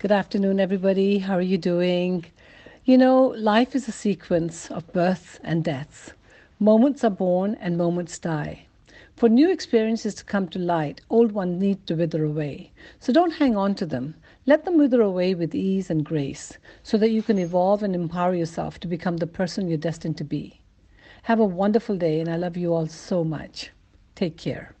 Good afternoon, everybody. How are you doing? You know, life is a sequence of births and deaths. Moments are born and moments die. For new experiences to come to light, old ones need to wither away. So don't hang on to them. Let them wither away with ease and grace so that you can evolve and empower yourself to become the person you're destined to be. Have a wonderful day, and I love you all so much. Take care.